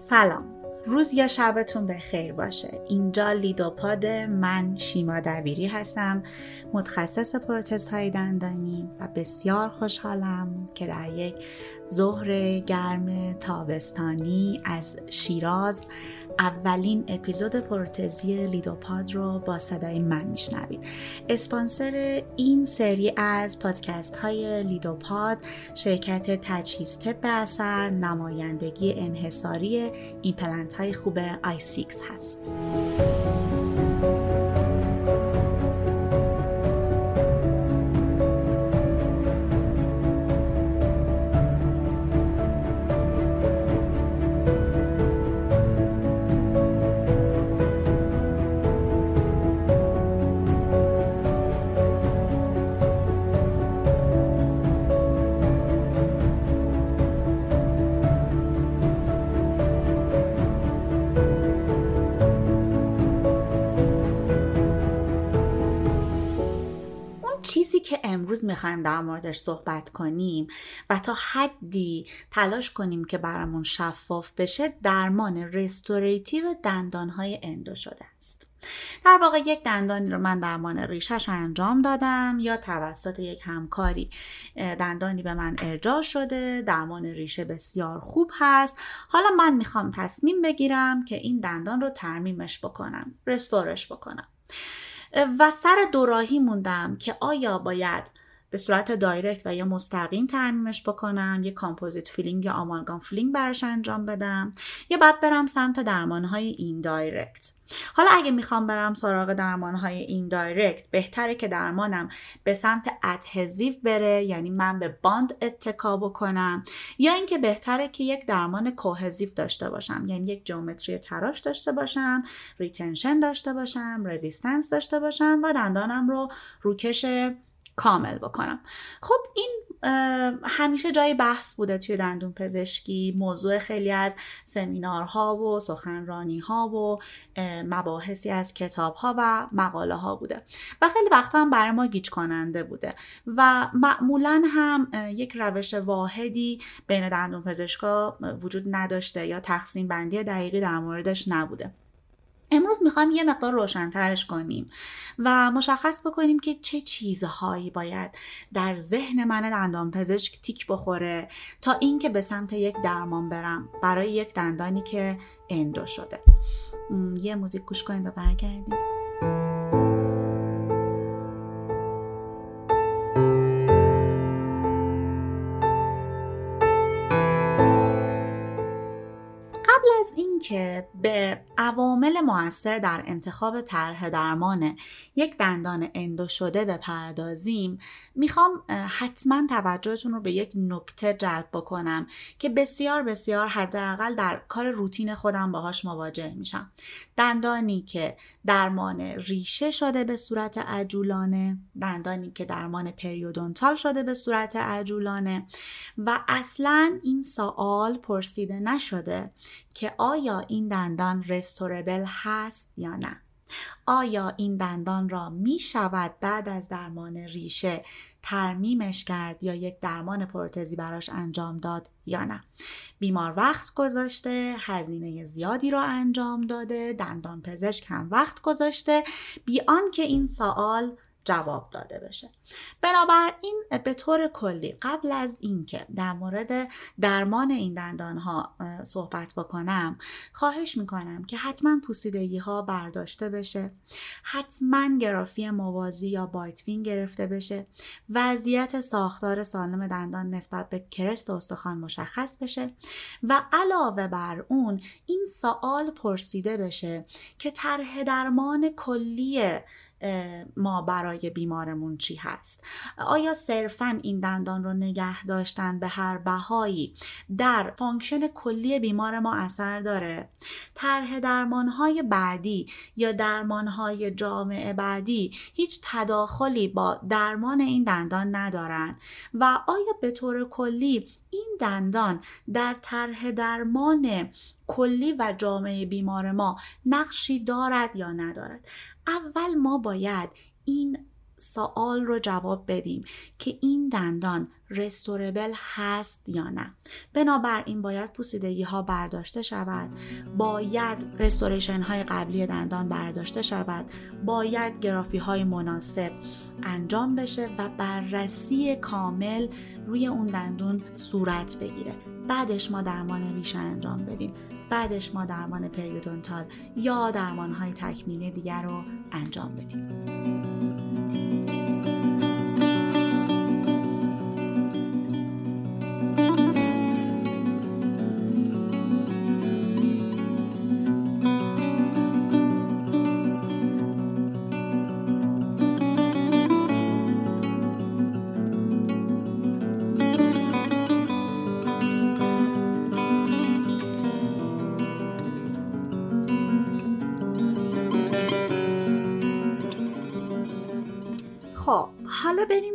سلام. روز یا شبتون به خیر باشه. اینجا لیدوپاد من شیما دبیری هستم. متخصص پروتز های دندانی و بسیار خوشحالم که در یک ظهر گرم تابستانی از شیراز اولین اپیزود پروتزی لیدوپاد رو با صدای من میشنوید. اسپانسر این سری از پادکست های لیدوپاد شرکت تجهیز طب اثر نمایندگی انحصاری ایمپلنت های خوب IS6 هست. می‌خوایم در موردش صحبت کنیم و تا حدی تلاش کنیم که برامون شفاف بشه درمان restorative دندانهای endo شده است. در واقع یک دندانی رو من درمان ریشش انجام دادم یا توسط یک همکاری دندانی به من ارجاع شده درمان ریشه بسیار خوب هست. حالا من می‌خوام تصمیم بگیرم که این دندان رو ترمیمش بکنم restore ش بکنم. و سر دوراهی موندم که آیا باید به صورت direct و یا مستقیم ترمیمش بکنم یه composite filling یا amalgam filling براش انجام بدم یا بعد برم سمت درمانهای indirect. حالا اگه می‌خوام برم سراغ درمانهای indirect بهتره که درمانم به سمت adhesive بره یعنی من به bond اتکا بکنم یا اینکه بهتره که یک درمان cohesive داشته باشم یعنی یک geometry تراش داشته باشم retention داشته باشم resistance داشته باشم و دندانم رو روکش کامل بکنم. خب این همیشه جای بحث بوده توی دندون پزشکی موضوع خیلی از سمینارها و سخنرانی ها و مباحثی از کتاب ها و مقاله ها بوده و خیلی وقتا هم برای ما گیج کننده بوده و معمولا هم یک روش واحدی بین دندون پزشکا وجود نداشته یا تقسیم بندی دقیقی در موردش نبوده. امروز می‌خوایم یه مقدار روشنترش کنیم و مشخص بکنیم که چه چیزهایی باید در ذهن من دندان پزشک تیک بخوره تا اینکه به سمت یک درمان برم برای یک دندانی که اندو شده. یه موزیک گوش کنید و برگردیم. که به عوامل موثر در انتخاب طرح درمان یک دندان اندو شده بپردازیم می‌خوام حتما توجهتون رو به یک نکته جلب بکنم که بسیار بسیار حداقل در کار روتین خودم باهاش مواجه میشم. دندانی که درمان ریشه شده به صورت عجولانه دندانی که درمان پریودونتال شده به صورت عجولانه و اصلا این سوال پرسیده نشده که آیا این دندان رستوربل هست یا نه؟ آیا این دندان را می شود بعد از درمان ریشه ترمیمش کرد یا یک درمان پروتزی براش انجام داد یا نه؟ بیمار وقت گذاشته هزینه زیادی را انجام داده دندان پزشک هم وقت گذاشته. بیان که این سوال جواب داده بشه. بنابراین به طور کلی قبل از اینکه در مورد درمان این دندان ها صحبت بکنم خواهش می‌کنم که حتما پوسیدگی ها برداشته بشه. حتما گرافی موازی یا بایتوین گرفته بشه. وضعیت ساختار سالم دندان نسبت به کرست استخوان مشخص بشه. و علاوه بر اون این سوال پرسیده بشه که طرح درمان کلی ما برای بیمارمون چی هست؟ آیا صرفا این دندان رو نگه داشتن به هر بهایی در function کلی بیمار ما اثر داره؟ طرح درمانهای بعدی یا درمانهای جامعه بعدی هیچ تداخلی با درمان این دندان ندارن؟ و آیا به طور کلی این دندان در طرح درمان کلی و جامعه بیمار ما نقشی دارد یا ندارد؟ اول ما باید این سوال رو جواب بدیم که این دندان رستوربل هست یا نه. بنابراین باید پوسیدگی ها برداشته شود. باید رستوریشن های قبلی دندان برداشته شود. باید گرافی های مناسب انجام بشه و بررسی کامل روی اون دندون صورت بگیره. بعدش ما درمان ریشه انجام بدیم. بعدش ما درمان پریودونتال یا درمان های تکمیلی دیگر رو انجام بدیم.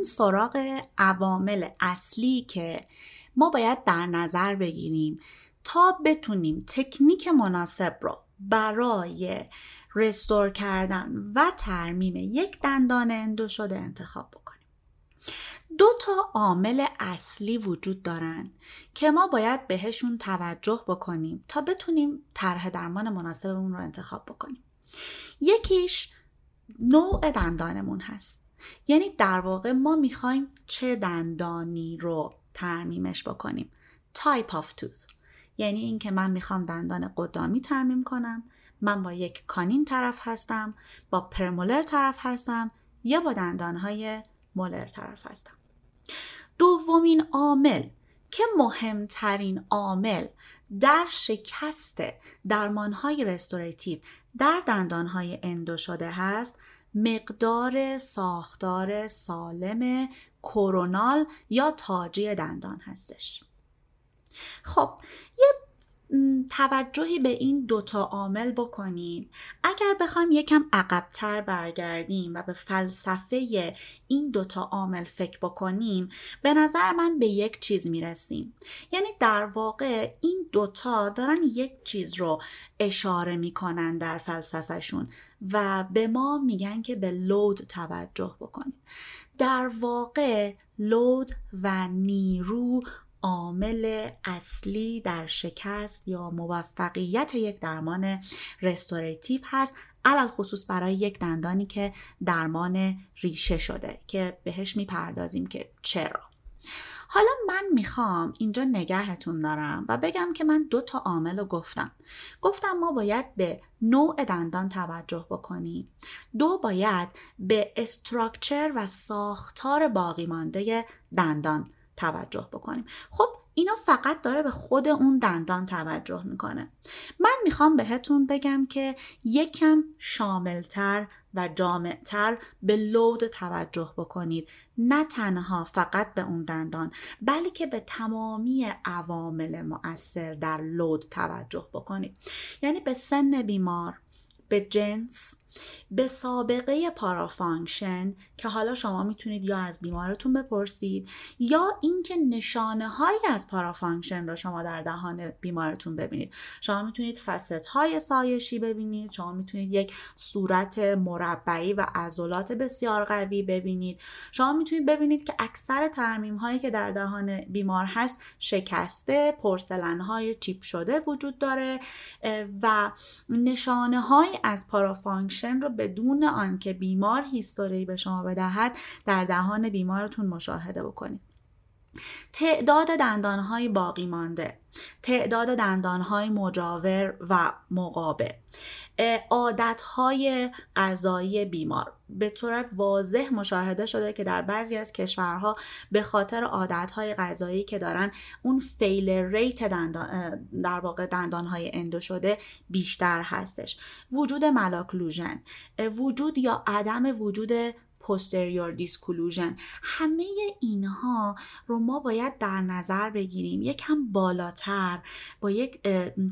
سراغ عوامل اصلی که ما باید در نظر بگیریم تا بتونیم تکنیک مناسب رو برای رستور کردن و ترمیم یک دندان اندو شده انتخاب بکنیم. دو تا عامل اصلی وجود دارن که ما باید بهشون توجه بکنیم تا بتونیم طرح درمان مناسبمون رو انتخاب بکنیم. یکیش نوع دندانمون هست. یعنی در واقع ما می‌خوایم چه دندانی رو ترمیمش بکنیم. Type of tooth. یعنی اینکه من می‌خوام دندان قدامی ترمیم کنم من با یک کانین طرف هستم با پرمولر طرف هستم یا با دندانهای مولر طرف هستم. دومین عامل که مهمترین عامل در شکست درمانهای رستوریتیو در دندانهای اندو شده هست مقدار ساختار سالم کرونال یا تاجی دندان هستش. خب یه توجهی به این دوتا عامل بکنیم اگر بخوایم یکم عقبتر برگردیم و به فلسفه این دوتا عامل فکر بکنیم به نظر من به یک چیز می‌رسیم. یعنی در واقع این دوتا دارن یک چیز رو اشاره می‌کنن در فلسفهشون و به ما میگن که به لود توجه بکنیم. در واقع لود و نیرو عامل اصلی در شکست یا موفقیت یک درمان رستوریتیو هست علل خصوص برای یک دندانی که درمان ریشه شده که بهش می‌پردازیم که چرا. حالا من می‌خوام اینجا نگهتون دارم و بگم که من دو تا عامل رو گفتم. گفتم ما باید به نوع دندان توجه بکنیم. دو باید به استراکچر و ساختار باقی مانده دندان توجه بکنیم. خب اینا فقط داره به خود اون دندان توجه می‌کنه. من می‌خوام بهتون بگم که یکم شاملتر و جامعتر به load توجه بکنید. نه تنها فقط به اون دندان بلکه به تمامی عوامل مؤثر در load توجه بکنید. یعنی به سن بیمار به جنس به سابقه parafunction که حالا شما می‌تونید یا از بیمارتون بپرسید یا اینکه نشانه هایی از parafunction رو شما در دهان بیمارتون ببینید. شما می‌تونید facet های سایشی ببینید. شما می‌تونید یک صورت مربعی و عضلات بسیار قوی ببینید. شما می‌تونید ببینید که اکثر ترمیم هایی که در دهان بیمار هست شکسته porcelain های chip شده وجود داره و نشانه های از parafunction رو بدون آنکه بیمار history به شما بدهد در دهان بیمارتون مشاهده بکنید. تعداد دندانهای باقی مانده تعداد دندانهای مجاور و مقابل عادتهای غذایی بیمار. به طورت واضح مشاهده شده که در بعضی از کشورها به خاطر عادتهای غذایی که دارن اون فیل ریت دندان در واقع دندانهای اندو شده بیشتر هستش. وجود ملاکلوژن وجود یا عدم وجود posterior disclusion همه اینها رو ما در نظر بگیریم. یکم بالاتر با یک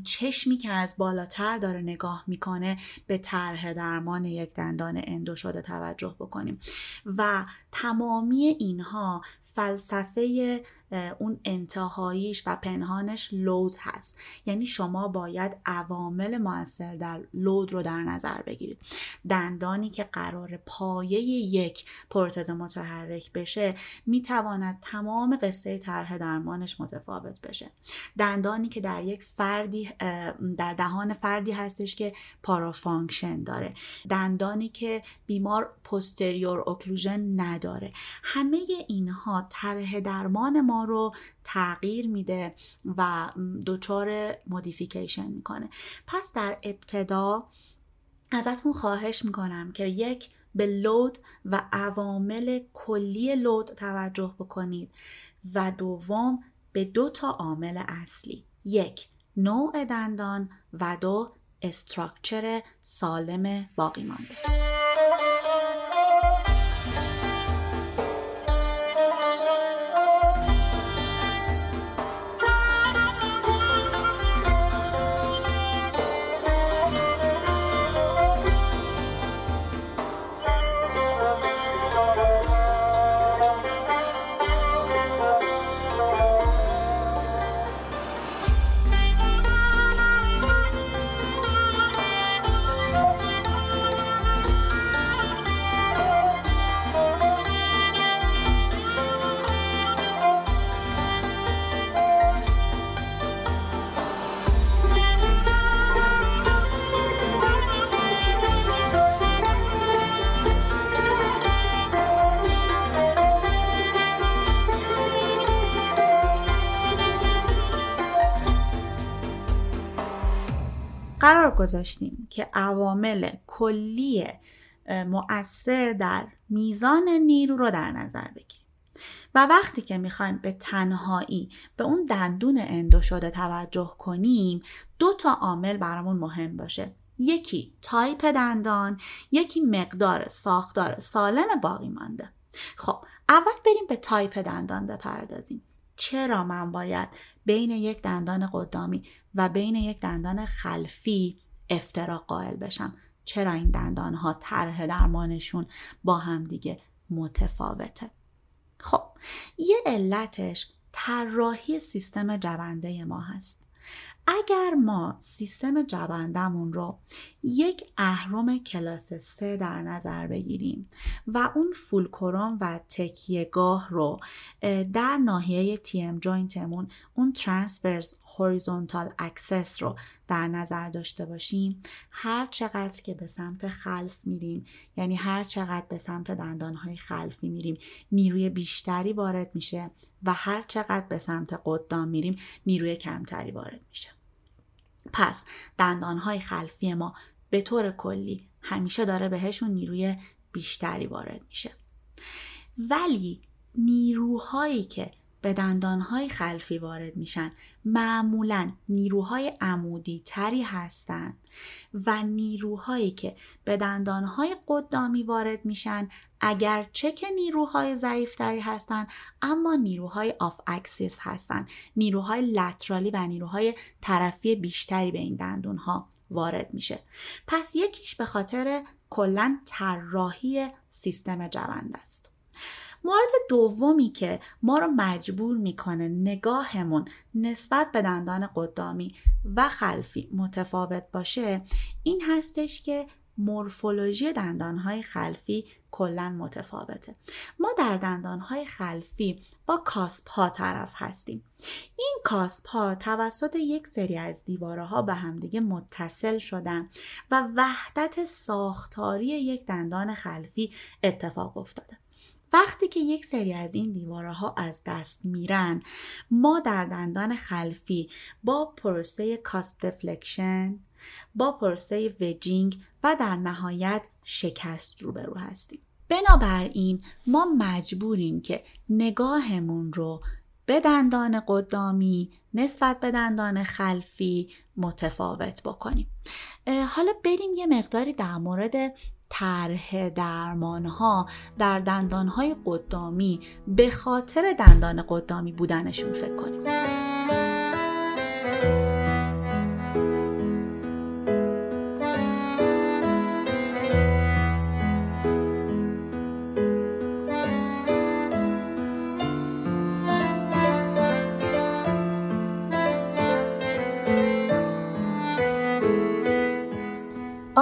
چشمی که از بالاتر داره نگاه می‌کنه به طرح درمان یک دندان اندو شده توجه بکنیم. و تمامی اینها فلسفه اون انتهاییش و پنهانش لود هست. یعنی شما باید عوامل موثر در لود رو در نظر بگیرید. دندانی که قرار پایه یک پروتز متحرک بشه می‌تواند تمام قصه طرح درمانش متفاوت بشه. دندانی که در یک فردی در دهان فردی هستش که parafunction داره. دندانی که بیمار posterior occlusion نداره. همه اینها طرح درمان ما رو تغییر میده و دچار modification می‌کنه. پس در ابتدا ازتون خواهش می‌کنم که یک به لود و عوامل کلی لود توجه بکنید. و دوم به دو تا عامل اصلی. یک نوع دندان و دو استراکچر سالم باقی مانده. قرار گذاشتیم که عوامل کلی مؤثر در میزان نیرو رو در نظر بگیریم. و وقتی که می‌خوایم به تنهایی به اون دندون endo شده توجه کنیم دو تا عامل برامون مهم باشه. یکی تایپ دندان یکی مقدار ساختار سالم باقی مانده. خب اول بریم به تایپ دندان بپردازیم. چرا من باید بین یک دندان قدامی و بین یک دندان خلفی افتراق قائل بشم؟ چرا این دندان ها طرح درمانشون با هم دیگه متفاوته؟ خب یه علتش طراحی سیستم جونده ما هست. اگر ما سیستم جوندمون رو یک اهرم کلاس 3 در نظر بگیریم و اون فولکروم و تکیهگاه رو در ناحیه TM joint مون اون transverse horizontal axis رو در نظر داشته باشیم هر چقدر که به سمت خلف میریم یعنی هر چقدر به سمت دندانهای خلفی میریم نیروی بیشتری وارد میشه و هر چقدر به سمت قدام میریم نیروی کمتری وارد میشه. پس دندانهای خلفی ما به طور کلی همیشه داره بهشون نیروی بیشتری وارد میشه. ولی نیروهایی که به دندانهای خلفی وارد میشن. معمولا نیروهای عمودی تری هستند و نیروهایی که به دندانهای قدامی وارد میشن اگرچه که نیروهای ضعیفتری هستند اما نیروهای off axis هستند نیروهای lateral ی و نیروهای طرفی بیشتری به این دندونها وارد میشه. پس یکیش به خاطر کلا طراحی سیستم جوند است. مورد دومی که ما رو مجبور می‌کنه نگاهمون نسبت به دندان قدامی و خلفی متفاوت باشه این هستش که مورفولوژی دندانهای خلفی کلا متفاوته. ما در دندانهای خلفی با کاسپ ها طرف هستیم. این کاسپ ها توسط یک سری از دیواره ها به همدیگه متصل شدن و وحدت ساختاری یک دندان خلفی اتفاق افتاده. وقتی که یک سری از این دیواره ها از دست میرن ما در دندان خلفی با پروسه کاست دفلکشن با پروسه وجینگ و در نهایت شکست روبرو هستیم. بنابراین ما مجبوریم که نگاهمون رو به دندان قدامی نسبت به دندان خلفی متفاوت بکنیم. حالا بریم یه مقداری در مورد طرح درمان ها در دندان های قدامی به خاطر دندان قدامی بودنشون فکر کنیم.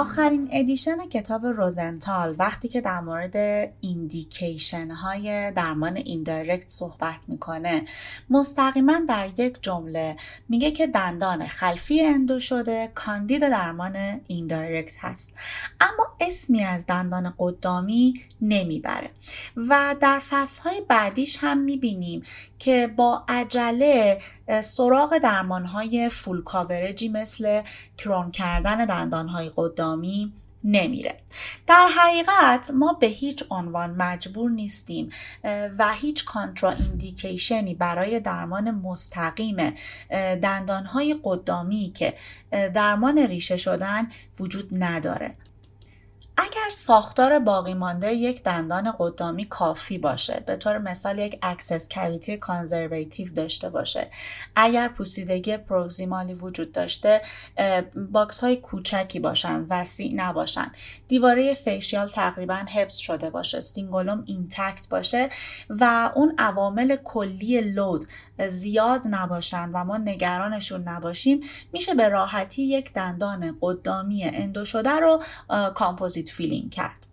آخرین edition کتاب روزنتال وقتی که در مورد indication های درمان indirect صحبت می‌کنه مستقیما در یک جمله میگه که دندان خلفی endo شده کاندید درمان indirect هست. اما اسمی از دندان قدامی نمی‌بره و در فصل های بعدیش هم می‌بینیم که با عجله سراغ درمان های full coverage ی مثل crown کردن دندان های قدامی نمیره. در حقیقت ما به هیچ عنوان مجبور نیستیم و هیچ contraindication ی برای درمان مستقیم دندانهای قدامی که درمان ریشه شدن وجود نداره. اگر ساختار باقی مانده یک دندان قدامی کافی باشه به طور مثال یک access cavity conservative داشته باشه اگر پوسیدگی proximal ی وجود داشته box های کوچکی باشن وسیع نباشن. دیواره facial تقریبا حفظ شده باشه cingulum intact باشه و اون عوامل کلی load زیاد نباشن و ما نگرانشون نباشیم میشه به راحتی یک دندان قدامی endo شده رو composite filling کرد.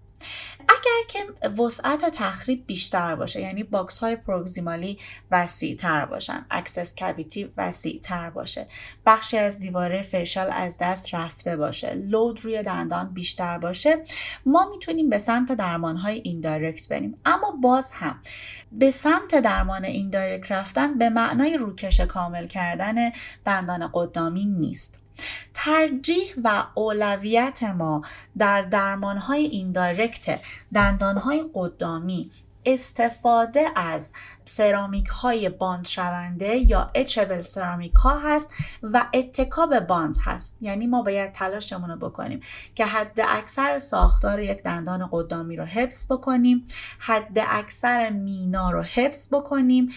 اگر که وسعت تخریب بیشتر باشه یعنی box های proximal ی وسیع تر باشن access cavity وسیع تر باشه بخشی از دیواره facial از دست رفته باشه load روی دندان بیشتر باشه ما می‌تونیم به سمت درمان های indirect بریم. اما باز هم به سمت درمان indirect رفتن به معنای روکش کامل کردن دندان قدامی نیست. ترجیح و اولویت ما در درمانهای indirect دندانهای قدامی استفاده از سرامیک های bond شونده یا etchable ceramic ها هست و اتکا به bond هست. یعنی ما باید تلاشمون رو بکنیم که حد اکثر ساختار یک دندان قدامی رو حفظ بکنیم حد اکثر مینا رو حفظ بکنیم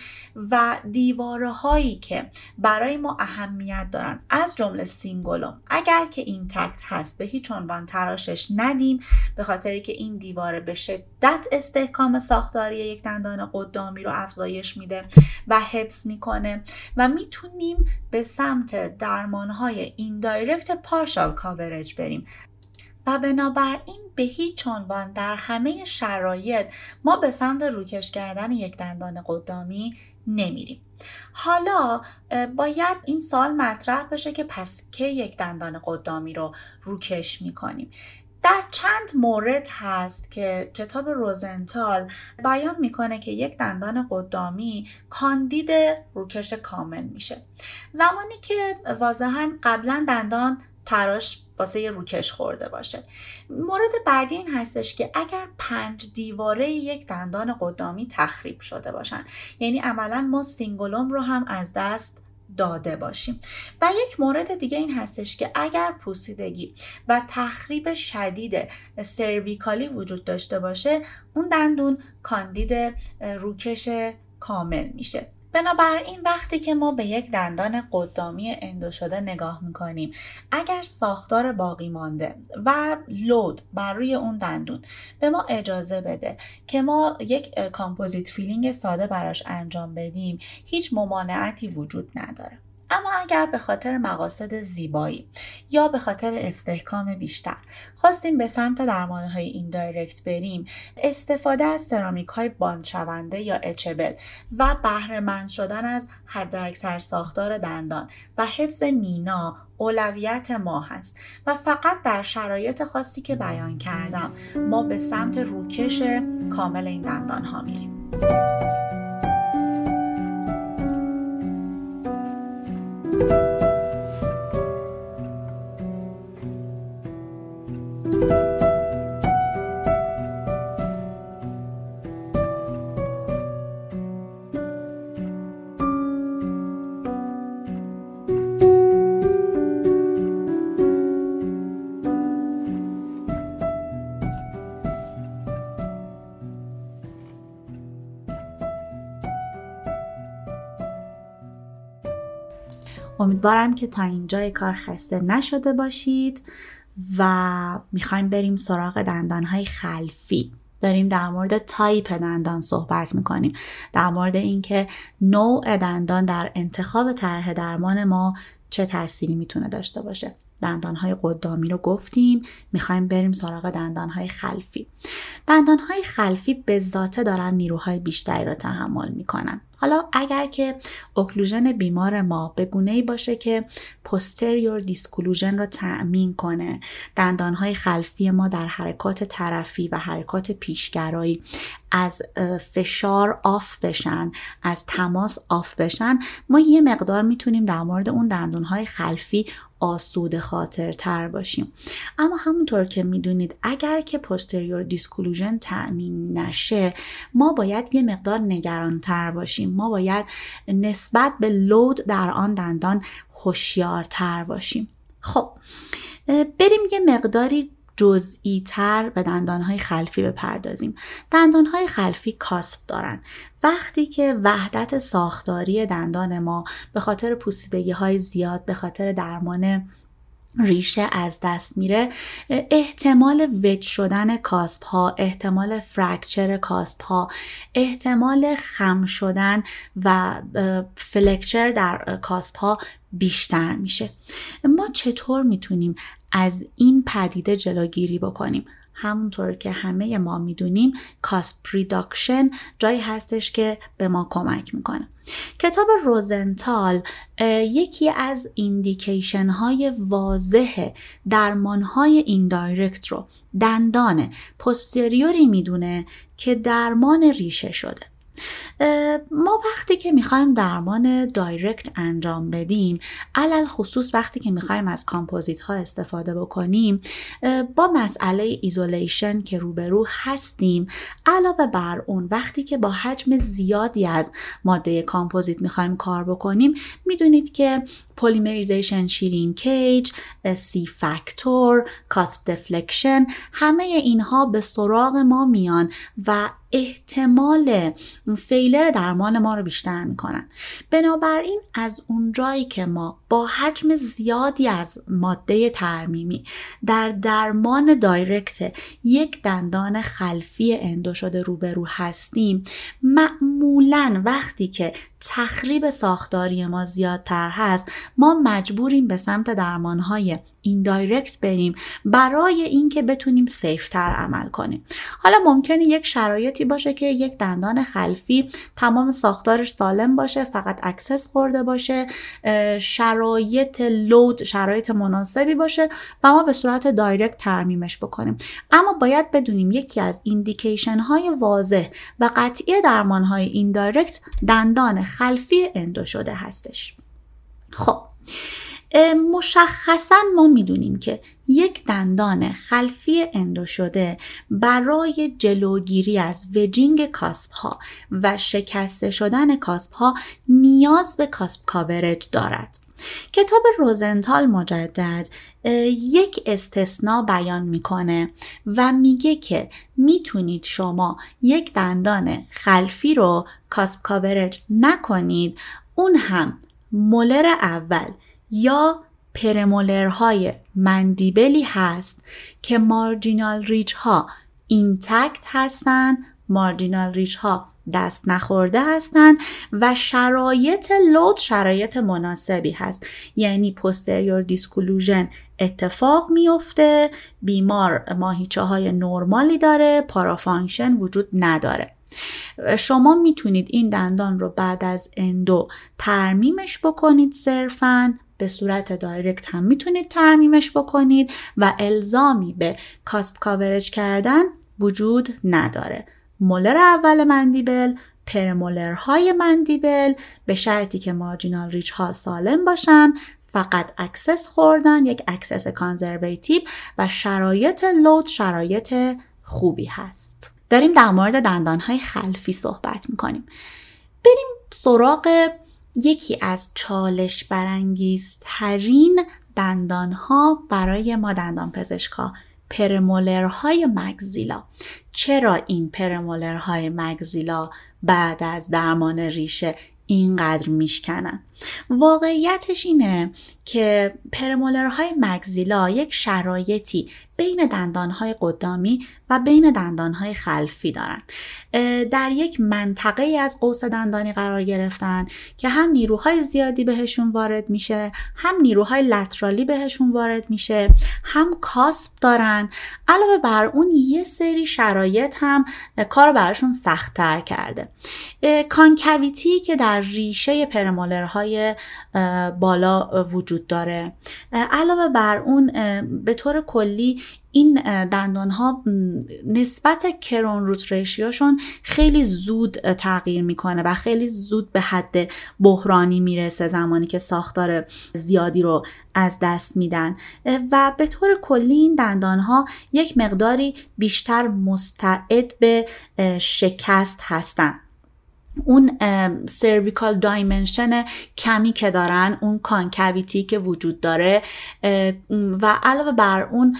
و دیواره هایی که برای ما اهمیت دارن. از جمله cingulum اگر که intact هست به هیچ عنوان تراشش ندیم. به خاطری که این دیواره به شدت استحکام ساختاری یک دندان قدامی رو افزایش میده و حفظ می‌کنه و می‌تونیم به سمت درمانهای ایندایرکت پارشال کاورج بریم. و بنابراین به هیچ عنوان در همه شرایط ما به سمت روکش کردن یک دندان قدامی نمیریم. حالا باید این سال مطرح بشه که پس که یک دندان قدامی رو روکش می‌کنیم؟ در چند مورد هست که کتاب روزنتال بیان می‌کنه که یک دندان قدامی کاندید روکش کامل میشه. زمانی که واضحا قبلا دندان تراش واسه روکش خورده باشه. مورد بعدی این هستش که اگر پنج دیواره یک دندان قدامی تخریب شده باشن یعنی عملا ما cingulum رو هم از دست داده باشیم. و یک مورد دیگه این هستش که اگر پوسیدگی و تخریب شدید cervical ی وجود داشته باشه اون دندون کاندید روکش کامل میشه. بنابراین وقتی که ما به یک دندان قدامی endo شده نگاه می‌کنیم اگر ساختار باقی مانده و load بر روی اون دندون به ما اجازه بده که ما یک composite filling ساده براش انجام بدیم هیچ ممانعتی وجود نداره. اما اگر به خاطر مقاصد زیبایی یا به خاطر استحکام بیشتر خواستیم به سمت درمان های این دایرکت بریم استفاده از سرامیک های باند شونده یا اچبل و بهرهمند شدن از حداکثر ساختار دندان و حفظ مینا اولویت ما هست و فقط در شرایط خاصی که بیان کردم ما به سمت روکش کامل این دندان ها میریم. امیدوارم که تا اینجای کار خسته نشده باشید و می‌خوایم بریم سراغ دندانهای خلفی. داریم در مورد تایپ دندان صحبت می‌کنیم. در مورد اینکه نوع دندان در انتخاب طرح درمان ما چه تأثیری می‌تونه داشته باشه. دندانهای قدامی رو گفتیم می‌خوایم بریم سراغ دندانهای خلفی. دندانهای خلفی به ذاته دارن نیروهای بیشتری رو تحمل می‌کنن. حالا اگر که occlusion بیمار ما به گونه ای باشه که posterior disclusion رو تأمین کنه دندانهای خلفی ما در حرکات طرفی و حرکات پیشگرایی از فشار off بشن از تماس off بشن ما یه مقدار می‌تونیم در مورد اون دندونهای خلفی آسوده خاطر تر باشیم. اما همونطور که می‌دونید اگر که posterior disclusion تأمین نشه ما باید یه مقدار نگران تر باشیم. ما باید نسبت به لود در آن دندان هوشیارتر باشیم. خب بریم یه مقداری جزئی تر به دندانهای خلفی بپردازیم. دندانهای خلفی کاسب دارن. وقتی که وحدت ساختاری دندان ما به خاطر پوسیدگی های زیاد به خاطر درمان ریشه از دست میره احتمال wedge شدن cusp ها احتمال fracture cusp ها احتمال خم شدن و flexure در cusp ها بیشتر میشه. ما چطور می‌تونیم از این پدیده جلوگیری بکنیم؟ همونطور که همه ما می‌دونیم cusp reduction جایی هستش که به ما کمک می‌کنه. کتاب روزنتال یکی از indication های واضح درمان های indirect رو دندان posterior ی می‌دونه که درمان ریشه شده. ما وقتی که می‌خوایم درمان direct انجام بدیم علل خصوص وقتی که می‌خوایم از کامپوزیت ها استفاده بکنیم با مسئله isolation که روبرو هستیم علاوه بر اون وقتی که با حجم زیادی از ماده کامپوزیت می‌خوایم کار بکنیم می‌دونید که polymerization shrinkage، C factor، cusp deflection همه اینها به سراغ ما میان و احتمال failure درمان ما رو بیشتر می‌کنن. بنابراین از اونجایی که ما با حجم زیادی از ماده ترمیمی در درمان direct یک دندان خلفی endo شده روبرو هستیم. معمولا وقتی که تخریب ساختاری ما زیادتر هست ما مجبوریم به سمت درمانهای indirect بریم برای اینکه بتونیم safer عمل کنیم. حالا ممکنه یک شرایطی باشه که یک دندان خلفی تمام ساختارش سالم باشه فقط access خورده باشه شرایط load شرایط مناسبی باشه و ما به صورت direct ترمیمش بکنیم. اما باید بدونیم یکی از indication های واضح و قطعی درمان های indirect دندان خلفی endo شده هستش. خب مشخصا ما می‌دونیم که یک دندان خلفی endo شده برای جلوگیری از wedging cusp ها و شکسته شدن cusp ها نیاز به cusp coverage دارد. کتاب روزنتال مجدد یک استثنا بیان می‌کنه و میگه که می‌تونید شما یک دندان خلفی رو cusp coverage نکنید اون هم molar اول یا premolar های mandible ی هست که marginal ridge ها intact هستن marginal ridge ها دست نخورده هستند و شرایط load شرایط مناسبی هست. یعنی posterior disclusion اتفاق میفته بیمار ماهیچه های نرمالی داره parafunction وجود نداره. شما می‌تونید این دندان رو بعد از endo ترمیمش بکنید صرفا. به صورت direct هم می‌تونید ترمیمش بکنید و الزامی به cusp coverage کردن وجود نداره. molar اول mandible premolar های mandible به شرطی که marginal ridge ها سالم باشن فقط access خوردن یک access conservative و شرایط load شرایط خوبی هست. داریم در مورد دندانهای خلفی صحبت می‌کنیم. بریم سراغ یکی از چالش برانگیزترین دندانها برای ما دندان پزشکا premolar های maxilla. چرا این premolar های maxilla بعد از درمان ریشه اینقدر میشکنن؟ واقعیتش اینه که پرمولرهای مگزیلا یک شرایطی بین دندانهای قدامی و بین دندانهای خلفی دارن. در یک منطقه از قوس دندانی قرار گرفتن که هم نیروهای زیادی بهشون وارد میشه هم نیروهای لترالی بهشون وارد میشه هم کاسب دارن. علاوه بر اون یه سری شرایط هم کار براشون سختتر کرده. کانکویتی که در ریشه پرمولرهای بالا وجود داره. علاوه بر اون به طور کلی این دندان ها نسبت کرون روت ریشیوشون خیلی زود تغییر می‌کنه و خیلی زود به حد بحرانی می‌رسه زمانی که ساختار زیادی رو از دست میدن. و به طور کلی این دندان ها یک مقداری بیشتر مستعد به شکست هستن. اون cervical dimension کمی که دارن اون concavity که وجود داره و علاوه بر اون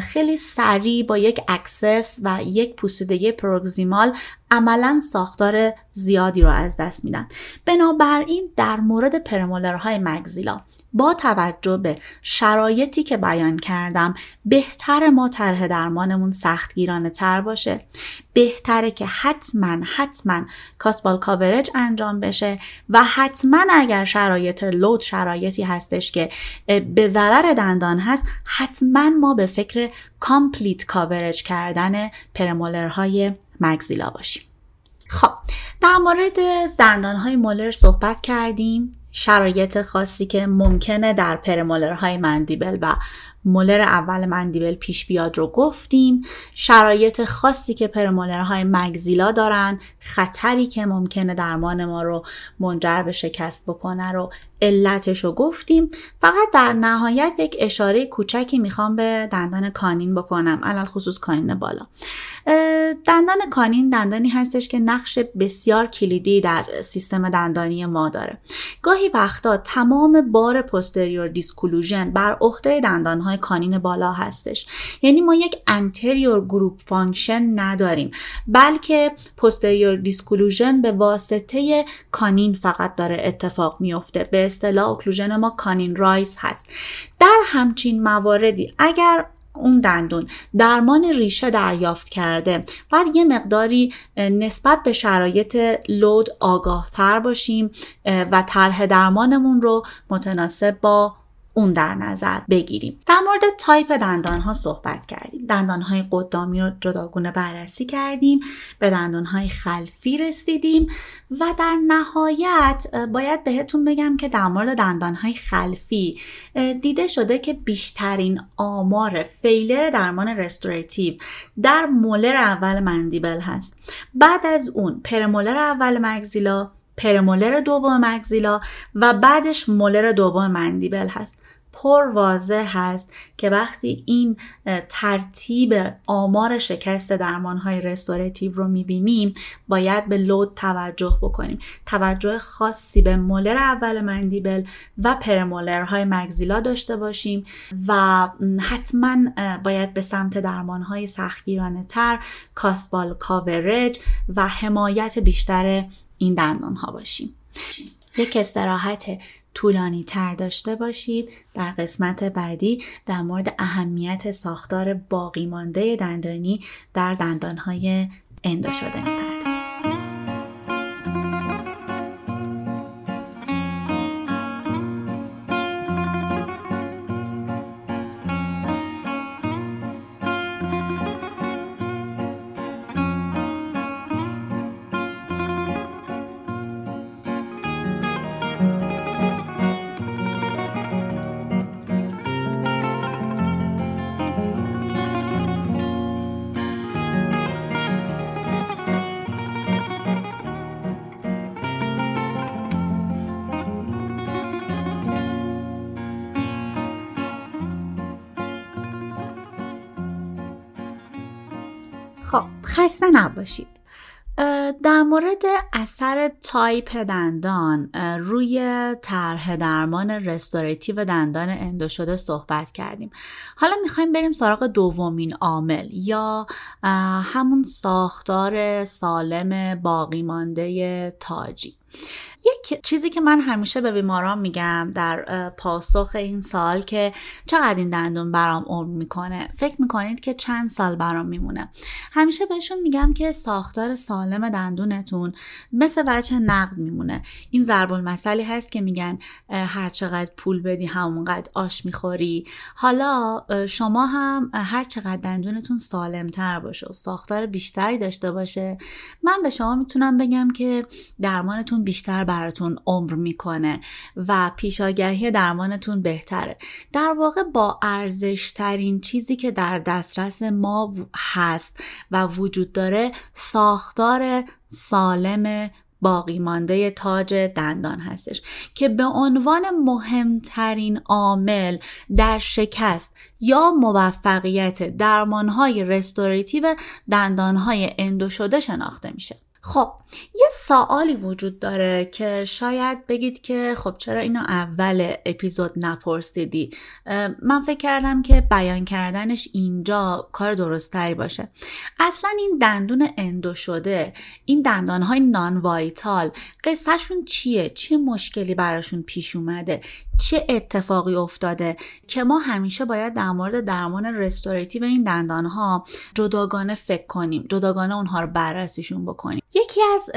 خیلی سریع با یک access و یک پوسیدگی proximal عملا ساختار زیادی رو از دست میدن. بنابراین در مورد premolar های maxilla با توجه به شرایطی که بیان کردم بهتر ما طرح درمانمون سختگیرانه تر باشه. بهتره که حتما حتما cuspal coverage انجام بشه و حتما اگر شرایط load شرایطی هستش که به ضرر دندان هست حتما ما به فکر complete coverage کردن premolar های مگزیلا باشیم. خب در مورد دندانهای مولر صحبت کردیم. شرایط خاصی که ممکنه در پرمولرهای مندیبل و مولر اول مندیبل پیش بیاد رو گفتیم. شرایط خاصی که پرمولرهای مگزیلا دارن خطری که ممکنه درمان ما رو منجر به شکست بکنه رو علتش رو گفتیم. فقط در نهایت یک اشاره کوچکی می‌خوام به دندان کانین بکنم. علل خصوص کانین بالا. دندان canine دندانی هستش که نقش بسیار کلیدی در سیستم دندانی ما داره. گاهی وقتا تمام بار posterior disclusion بر عهده دندانهای canine بالا هستش. یعنی ما یک anterior group function نداریم بلکه posterior disclusion به واسطه canine فقط داره اتفاق میفته. به اصطلاح occlusion ما canine rise هست. در همچین مواردی اگر اون دندون درمان ریشه دریافت کرده باید یه مقداری نسبت به شرایط لود آگاه تر باشیم و طرح درمانمون رو متناسب با اون در نظر بگیریم. در مورد تایپ دندان ها صحبت کردیم. دندان های قدامی رو جداگونه بررسی کردیم به دندان های خلفی رسیدیم و در نهایت باید بهتون بگم که در مورد دندان های خلفی دیده شده که بیشترین آمار فیلر درمان رستوراتیو در مولر اول مندیبل هست. بعد از اون پرمولر اول مگزیلا پرمولر دوم مگزیلا و بعدش مولر دوم مندیبل هست. پر واضح هست که وقتی این ترتیب آمار شکست درمان های رستوراتیو رو می‌بینیم باید به لود توجه بکنیم. توجه خاصی به مولر اول مندیبل و پرمولر های مگزیلا داشته باشیم و حتما باید به سمت درمان های سختگیرانه تر کاسبال کاورج و حمایت بیشتر این دندان ها باشیم. یک استراحت طولانی تر داشته باشید. در قسمت بعدی در مورد اهمیت ساختار باقی مانده دندانی در دندانهای اندو شده خسته نباشید. در مورد اثر تایپ دندان روی طرح درمان restorative دندان endo شده صحبت کردیم. حالا می‌خوایم بریم سراغ دومین عامل یا همون ساختار سالم باقی مانده تاجی. یک چیزی که من همیشه به بیماران میگم در پاسخ این سوال که چقدر این دندون برام عمر می‌کنه. فکر می‌کنید که چند سال برام میمونه. همیشه بهشون میگم که ساختار سالم دندونتون مثل بچه نقد میمونه. این ضرب المثلی هست که میگن هر چقدر پول بدی همونقدر آش می‌خوری. حالا شما هم هر چقدر دندونتون سالمتر باشه و ساختار بیشتری داشته باشه من به شما می‌تونم بگم که درمانتون بیشتر براتون عمر می‌کنه و پیشاگهی درمانتون بهتره. در واقع با ارزشترین چیزی که در دسترس ما هست و وجود داره ساختار سالم باقی مانده تاج دندان هستش که به عنوان مهمترین عامل در شکست یا موفقیت درمانهای رستوریتیو دندانهای اندو شده شناخته میشه. خب یه سوالی وجود داره که شاید بگید که خب چرا اینو اول اپیزود نپرسیدی؟ من فکر کردم که بیان کردنش اینجا کار درستری باشه. اصلا این دندون اندو شده این دندان های نان وایتال قصهشون چیه؟ چه مشکلی براشون پیش اومده؟ چه اتفاقی افتاده که ما همیشه باید در مورد درمان رستوراتیو این دندان ها جداگانه فکر کنیم جداگانه اونها رو بررسیشون بکنیم. یکی از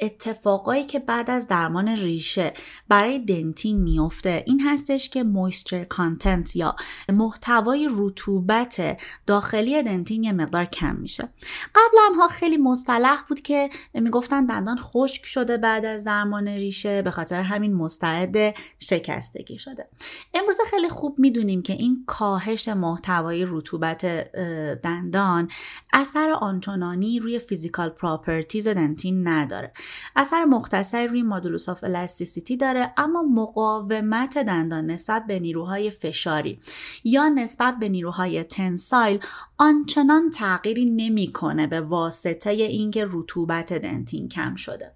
اتفاقایی که بعد از درمان ریشه برای dentin میفته این هستش که moisture content یا محتوای رطوبت داخلی dentin یه مقدار کم میشه. قبلا ها خیلی مصطلح بود که می‌گفتن دندان خشک شده بعد از درمان ریشه به خاطر همین مستعد شکستگی شده. امروز خیلی خوب می‌دونیم که این کاهش محتوای رطوبت دندان اثر آنچنانی روی physical properties dentin نداره. اثر مختصری روی modulus of elasticity داره اما مقاومت دندان نسبت به نیروهای فشاری یا نسبت به نیروهای tensile آنچنان تغییری نمی‌کنه به واسطه اینکه رطوبت dentin کم شده.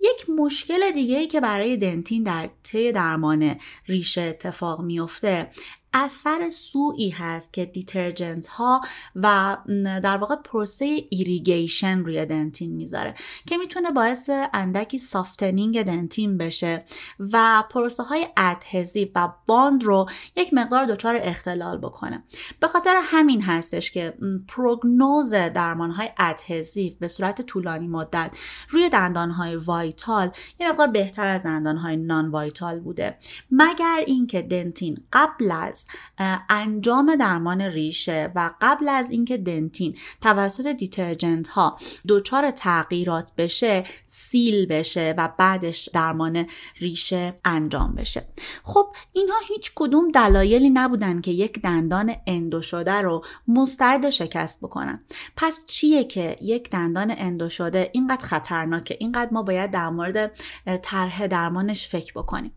یک مشکل دیگه ای که برای dentin در طی درمان ریشه اتفاق میفته اثر سوئی هست که detergent ها و در واقع پروسه irrigation روی dentin می‌ذاره که می‌تونه باعث اندکی softening dentin بشه و پروسه های adhesive و bond رو یک مقدار دچار اختلال بکنه. به خاطر همین هستش که prognosis درمان های adhesive به صورت طولانی مدت روی دندان های vital یه مقدار بهتر از دندان های non-vital بوده. مگر اینکه dentin قبل از انجام درمان ریشه و قبل از اینکه دنتین توسط دیترجنت ها دچار تغییرات بشه سیل بشه و بعدش درمان ریشه انجام بشه. خب اینها هیچ کدوم دلایلی نبودن که یک دندان اندو شده رو مستعد شکست بکنن. پس چیه که یک دندان اندو شده اینقدر خطرناکه؟ اینقدر ما باید در مورد طرح درمانش فکر بکنیم.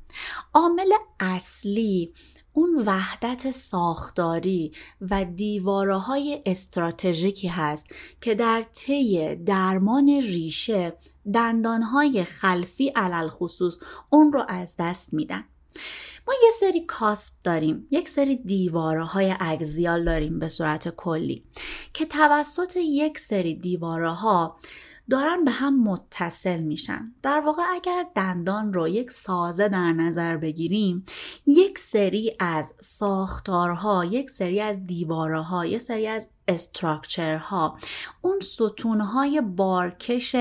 عامل اصلی اون وحدت ساختاری و دیواره های استراتژیکی هست که در طی درمان ریشه دندانهای خلفی علل خصوص اون رو از دست میدن. ما یه سری کاسب داریم یک سری دیواره های اگزیال داریم به صورت کلی که توسط یک سری دیواره ها دارن به هم متصل میشن. در واقع اگر دندان رو یک سازه در نظر بگیریم یک سری از ساختارها یک سری از دیوارها یک سری از استراکچرها اون ستونهای بارکش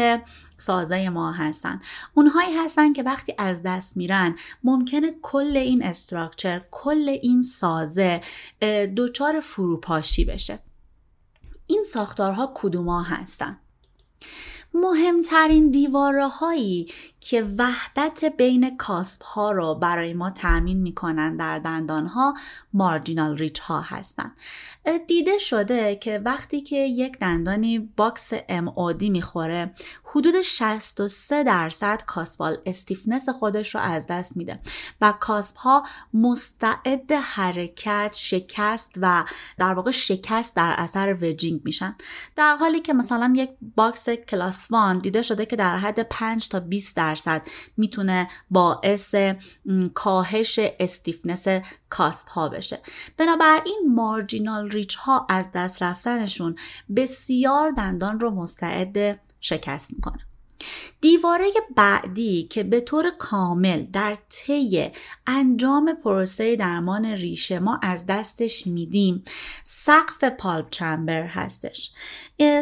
سازه ما هستن. اونهایی هستن که وقتی از دست میرن ممکنه کل این استراکچر کل این سازه دچار فروپاشی بشه. این ساختارها کدوما هستن؟ مهمترین دیواره هایی که وحدت بین cusp ها رو برای ما تأمین می‌کنن در دندان ها marginal ridge ها هستن دیده شده که وقتی که یک دندانی box MOD می‌خوره حدود 63 درصد cuspal stiffness خودش رو از دست میده و cusp ها مستعد حرکت شکست و در واقع شکست در اثر wedging میشن. در حالی که مثلا یک box class one دیده شده که در حد 5 تا 20 درصد می‌تونه باعث کاهش stiffness cusp ها بشه. بنابراین marginal ridge ها از دست رفتنشون بسیار دندان رو مستعد شکست می‌کنه دیواره بعدی که به طور کامل در طی انجام پروسه درمان ریشه ما از دستش میدیم. سقف pulp chamber هستش.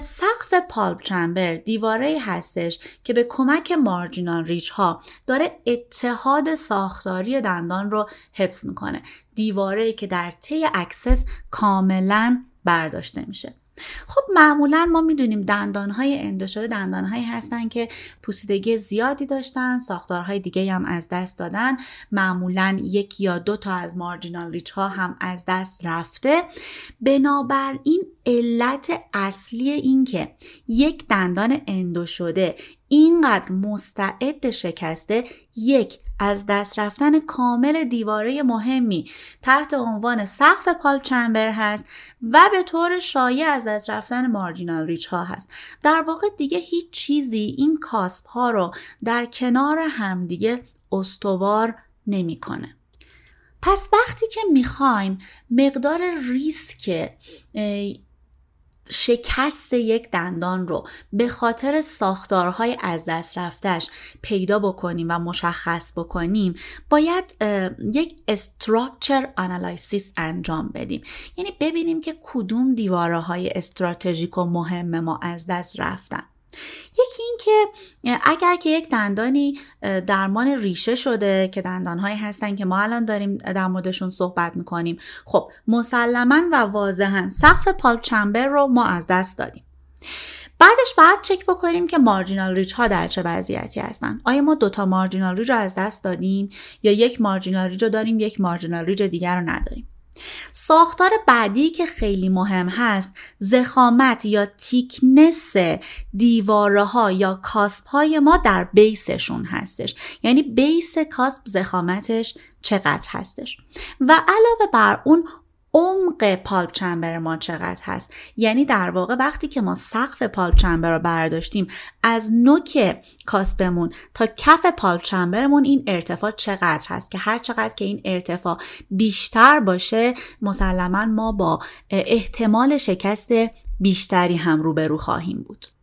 سقف pulp chamber دیواره هستش که به کمک marginal ridge ها داره اتحاد ساختاری دندان رو حفظ می‌کنه. دیواره که در طی access کاملا برداشته میشه. خب معمولا ما می‌دونیم دندانهای endo شده دندانهایی هستن که پوسیدگی زیادی داشتن ساختارهای دیگه هم از دست دادن. معمولا یک یا دو تا از مارجینال ریچ ها هم از دست رفته. بنابراین علت اصلی این که یک دندان اندو شده اینقدر مستعد شکسته یک از دست رفتن کامل دیواره مهمی تحت عنوان سقف پالپ چمبر هست و به طور شایع از دست رفتن مارجینال ریچ ها هست در واقع دیگه هیچ چیزی این کاسب ها رو در کنار همدیگه استوار نمی‌کنه. پس وقتی که می‌خوایم مقدار ریسک شکست یک دندان رو به خاطر ساختارهای از دست رفتش پیدا بکنیم و مشخص بکنیم باید یک structure analysis انجام بدیم. یعنی ببینیم که کدوم دیواره های استراتژیک و مهم ما از دست رفتن. یکی این که اگر که یک دندانی درمان ریشه شده که دندانهایی هستن که ما الان داریم در موردشون صحبت می‌کنیم خب مسلما و واضحا سقف pulp chamber رو ما از دست دادیم. بعدش بعد چک بکنیم که marginal ridge ها در چه وضعیتی هستن. آیا ما دوتا marginal ridge رو از دست دادیم یا یک marginal ridge رو داریم یک marginal ridge دیگر رو نداریم؟ ساختار بعدی که خیلی مهم هست زخامت یا تیکنس دیواره ها یا کاسپ های ما در بیسشون هستش. یعنی بیس کاسپ زخامتش چقدر هستش؟ و علاوه بر اون عمق پالپ چمبر ما چقدر هست. یعنی در واقع وقتی که ما سقف پالپ چمبر رو برداشتیم از نوک کاسبمون تا کف پالپ چمبرمون این ارتفاع چقدر هست که هر چقدر که این ارتفاع بیشتر باشه مسلما ما با احتمال شکست بیشتری هم روبرو خواهیم بود.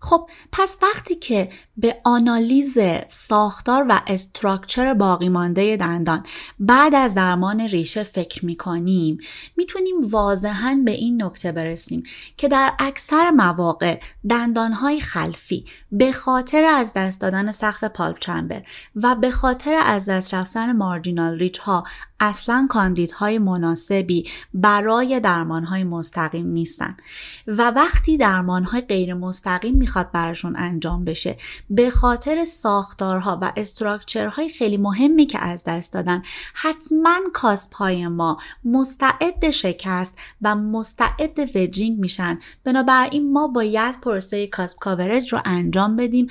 خب پس وقتی که به آنالیز ساختار و استراکچر باقی مانده دندان بعد از درمان ریشه فکر می‌کنیم می‌تونیم واضحا به این نکته برسیم که در اکثر مواقع دندانهای خلفی به خاطر از دست دادن سقف پالپ چمبر و به خاطر از دست رفتن مارجینال ریچ ها اصلا کاندیدهای مناسبی برای درمانهای مستقیم نیستن و وقتی درمانهای غیر مستقیم می‌خواد براشون انجام بشه به خاطر ساختارها و استراکچرهای خیلی مهمی که از دست دادن حتما کاسپ های ما مستعد شکست و مستعد وجینگ میشن. بنابراین ما باید پروسه کاسپ کاورج رو انجام بدیم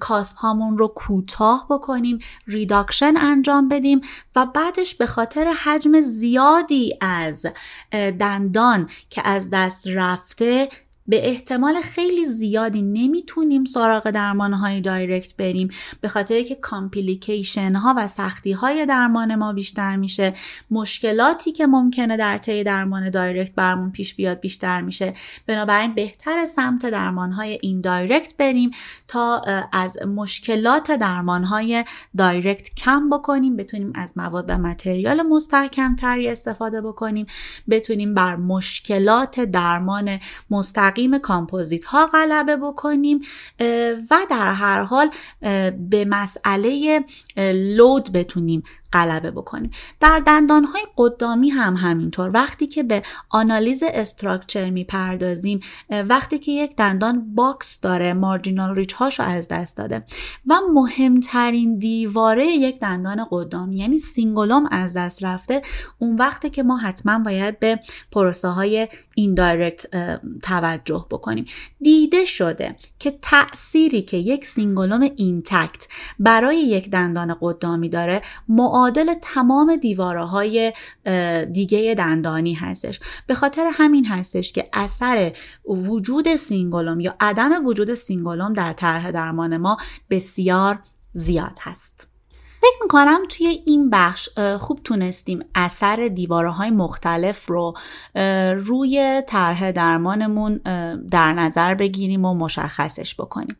cusp هامون رو کوتاه بکنیم reduction انجام بدیم و بعدش به خاطر حجم زیادی از دندان که از دست رفته به احتمال خیلی زیادی نمی‌تونیم سراغ درمان های direct بریم. به خاطر که complication ها و سختی های درمان ما بیشتر میشه. مشکلاتی که ممکنه در طی درمان direct برمون پیش بیاد بیشتر میشه. بنابراین بهتر سمت درمان های indirect بریم تا از مشکلات درمان های direct کم بکنیم. بتونیم از مواد و material مستحکم تری استفاده بکنیم. بتونیم بر مشکلات درمان مستقیم مستقیم کامپوزیت ها غلبه بکنیم و در هر حال به مسئله load بتونیم غلبه بکنیم در دندان های قدامی هم همینطور. وقتی که به آنالیز structure می‌پردازیم وقتی که یک دندان box داره marginal ridge هاشو از دست داده و مهمترین دیواره یک دندان قدامی یعنی cingulum از دست رفته اون وقتی که ما حتما باید به پروسه های indirect توجه بکنیم. دیده شده که تأثیری که یک cingulum intact برای یک دندان قدامی داره معادل تمام دیواره های دیگه دندانی هستش. به خاطر همین هستش که اثر وجود cingulum یا عدم وجود cingulum در طرح درمان ما بسیار زیاد هست. فکر می‌کنم توی این بخش خوب تونستیم اثر دیواره های مختلف رو روی طرح درمانمون در نظر بگیریم و مشخصش بکنیم.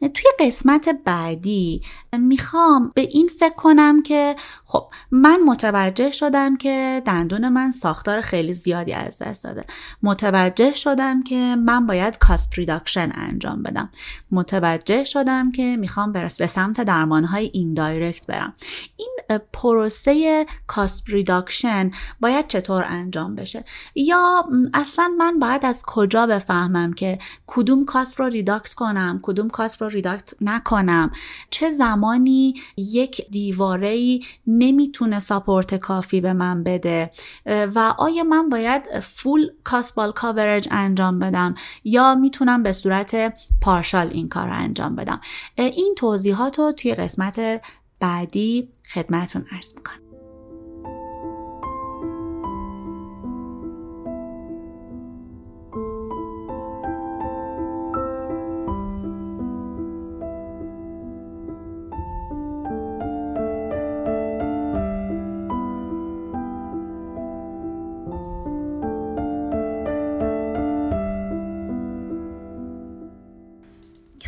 توی قسمت بعدی می‌خوام به این فکر کنم که خب من متوجه شدم که دندون من ساختار خیلی زیادی از دست داده. متوجه شدم که من باید cusp reduction انجام بدم. متوجه شدم که می‌خوام به سمت درمان های indirect برم این پروسه cusp reduction باید چطور انجام بشه؟ یا اصلا من باید از کجا بفهمم که کدوم cusp رو reduct کنم کدوم cusp رو reduct نکنم؟ چه زمانی یک دیواره ای نمی‌تونه support کافی به من بده؟ و آیا من باید full cuspal coverage انجام بدم؟ یا می‌تونم به صورت partial این کار رو انجام بدم؟ این توضیحات رو توی قسمت بعدی خدمتون عرض می‌کنم.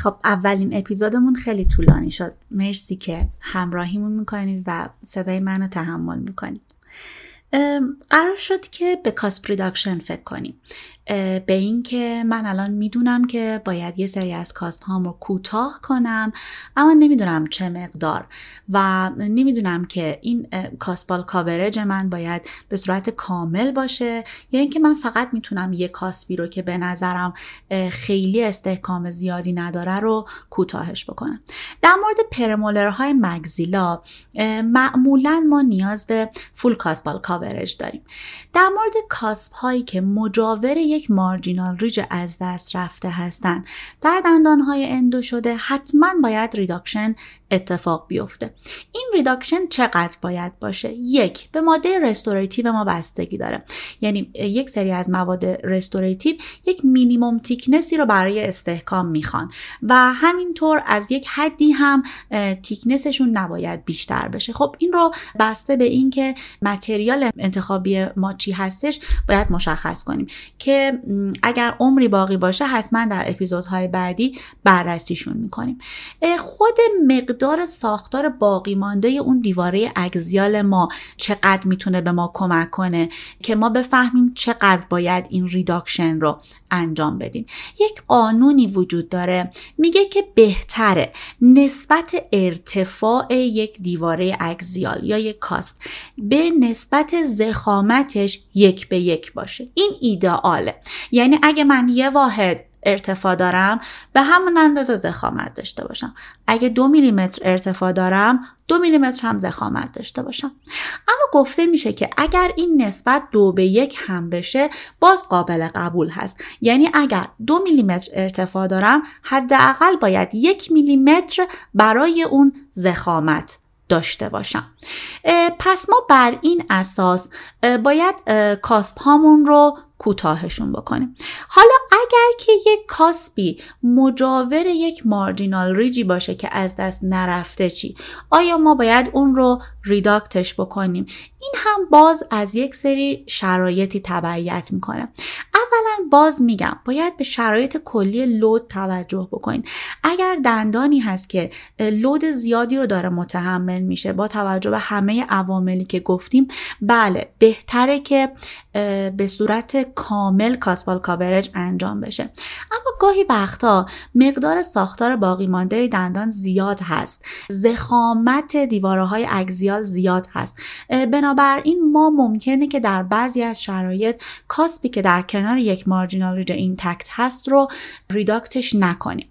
خب اولین اپیزودمون خیلی طولانی شد. مرسی که همراهیمون می‌کنید و صدای منو تحمل می‌کنید. قرار شد که به cusp reduction فکر کنیم. به اینکه من الان می‌دونم که باید یه سری از cusp هام رو کوتاه کنم اما نمی‌دونم چه مقدار. و نمی‌دونم که این cuspal coverage من باید به صورت کامل باشه یا اینکه من فقط می‌تونم یه cusp ی رو که به نظرم خیلی استحکام زیادی نداره رو کوتاهش بکنم. در مورد premolar های maxilla معمولا ما نیاز به full cuspal coverage داریم. در مورد cusp هایی که مجاور یک marginal ridge از دست رفته هستند. در دندانهای endo شده حتما باید reduction اتفاق بیفته. این reduction چقدر باید باشه؟ یک به ماده restorative ما بستگی داره. یعنی یک سری از مواد restorative یک minimum thickness ی رو برای استحکام می‌خوان و همینطور از یک حدی هم thickness شون نباید بیشتر بشه. خب این رو بسته به اینکه material انتخابی ما چی هستش باید مشخص کنیم که اگر عمری باقی باشه حتما در اپیزودهای بعدی بررسیشون می‌کنیم. خود مقدار ساختار باقی مانده اون دیواره axial ما چقدر می‌تونه به ما کمک کنه که ما بفهمیم چقدر باید این reduction رو انجام بدیم. یک قانونی وجود داره میگه که بهتره نسبت ارتفاع یک دیواره axial یا یک cusp به نسبت ضخامتش یک به یک باشه. این ایدئاله. یعنی اگه من یه واحد ارتفاع دارم به همون اندازه ضخامت داشته باشم. اگه دو میلیمتر ارتفاع دارم دو میلیمتر هم زخامت داشته باشم. اما گفته میشه که اگر این نسبت دو به یک هم بشه باز قابل قبول هست. یعنی اگر دو میلیمتر ارتفاع دارم حداقل باید یک میلیمتر برای اون زخامت داشته باشم. پس ما بر این اساس باید کاسپ هامون رو کوتاهشون بکنیم. حالا اگر که یک کاسپی مجاور یک مارجینال ریجی باشه که از دست نرفته چی؟ آیا ما باید اون رو ریداکتش بکنیم. این هم باز از یک سری شرایطی تبعیت می‌کنه. اولا باز میگم باید به شرایط کلی لود توجه بکنید. اگر دندانی هست که لود زیادی رو داره متحمل میشه با توجه به همه عواملی که گفتیم بله بهتره که به صورت کامل cuspal coverage انجام بشه. اما گاهی وقتا مقدار ساختار باقی مانده دندان زیاد هست. ضخامت دیواره های زیاد هست. بنابراین ما ممکنه که در بعضی از شرایط cusp ی که در کنار یک marginal ridge intact هست رو reduct ش نکنیم.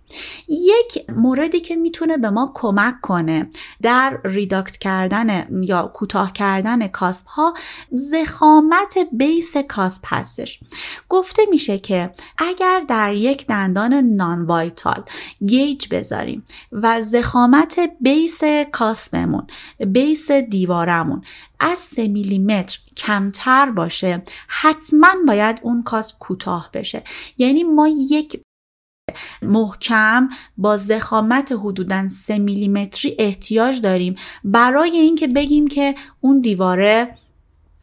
یک موردی که می‌تونه به ما کمک کنه در reduct کردن یا کوتاه کردن cusp ها ضخامت base cusp هستش. گفته میشه که اگر در یک دندان non-vital gauge بذاریم و ضخامت base cusp مون base دیوارمون. از 3 میلیمتر کمتر باشه. حتما باید اون cusp کوتاه بشه. یعنی ما یک محکم با ضخامت حدودا 3 میلیمتری احتیاج داریم. برای اینکه بگیم که اون دیواره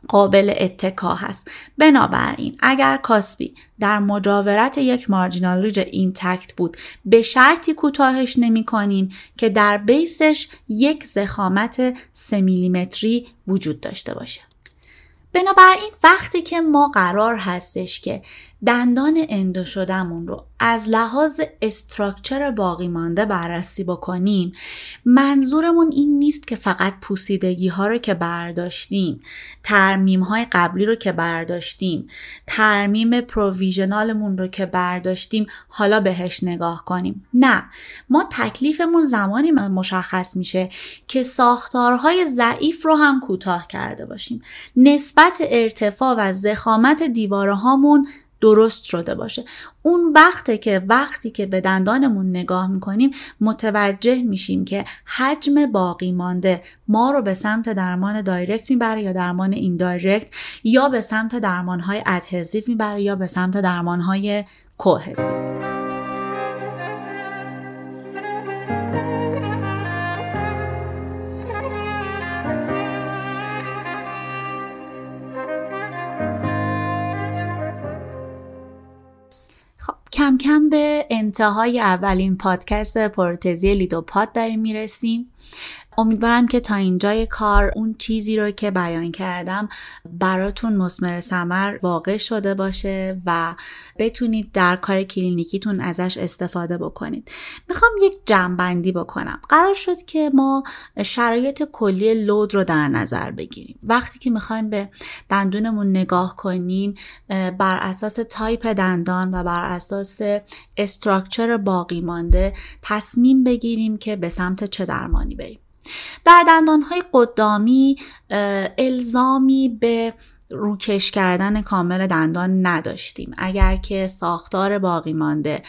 قابل اتکا هست. بنابراین اگر cusp ی در مجاورت یک marginal ridge intact بود به شرطی کوتاهش نمی کنیم که در base ش یک ضخامت 3 میلیمتری وجود داشته باشه. بنابراین وقتی که ما قرار هستش که دندان اندو شدهمون رو از لحاظ استراکچر باقی مانده بررسی بکنیم منظورمون این نیست که فقط پوسیدگی ها رو که برداشتیم ترمیم های قبلی رو که برداشتیم ترمیم پروویژنالمون رو که برداشتیم حالا بهش نگاه کنیم. نه ما تکلیفمون زمانی مشخص میشه که ساختارهای ضعیف رو هم کوتاه کرده باشیم. نسبت ارتفاع و زخامت دیواره هامون درست شده باشه. اون وقته که وقتی که به دندانمون نگاه می‌کنیم متوجه میشیم که حجم باقی مانده ما رو به سمت درمان دایرکت می‌بره یا درمان این دایرکت یا به سمت درمان های ادهزیو می‌بره یا به سمت درمان های کوهزیو. کم کم به انتهای اولین پادکست پروتزی لیدوپاد داریم می‌رسیم. امیدوارم که تا اینجای کار اون چیزی رو که بیان کردم براتون مسمر سمر واقع شده باشه و بتونید در کار کلینیکیتون ازش استفاده بکنید. می‌خوام یک جمعبندی بکنم. قرار شد که ما شرایط کلی load رو در نظر بگیریم. وقتی که می‌خوایم به دندونمون نگاه کنیم بر اساس تایپ دندان و بر اساس structure باقی مانده تصمیم بگیریم که به سمت چه درمانی بریم. در دندانهای قدامی الزامی به روکش کردن کامل دندان نداشتیم. اگر که ساختار باقی مانده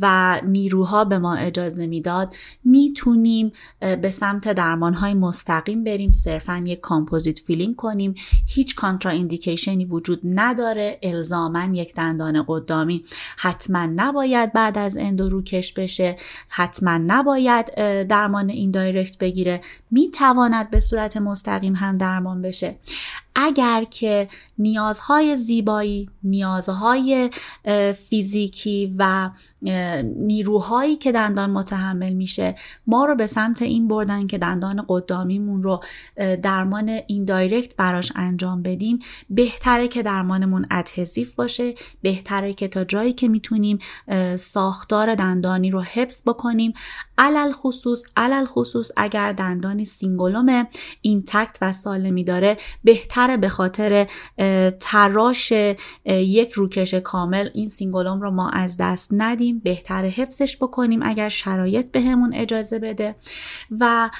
و نیروها به ما اجازه می‌داد می‌تونیم به سمت درمان های مستقیم بریم صرفا یک composite filling کنیم. هیچ کانترا ایندیکیشنی وجود نداره الزاما یک دندان قدامی. حتما نباید بعد از اندو روکش بشه. حتما نباید درمان این دایرکت بگیره. می‌تواند به صورت مستقیم هم درمان بشه. اگر که نیازهای زیبایی نیازهای فیزیکی و نیروهایی که دندان متحمل میشه ما رو به سمت این بردن که دندان قدامیمون رو درمان indirect براش انجام بدیم. بهتره که درمانمون adhesive باشه بهتره که تا جایی که می‌تونیم ساختار دندانی رو حفظ بکنیم. علی الخصوص علی الخصوص اگر دندانی cingulum intact و سالمی داره بهتره به خاطر تراش یک روکش کامل این cingulum رو ما از دست ندیم. بهتر حفظش بکنیم اگر شرایط بهمون به اجازه بده. و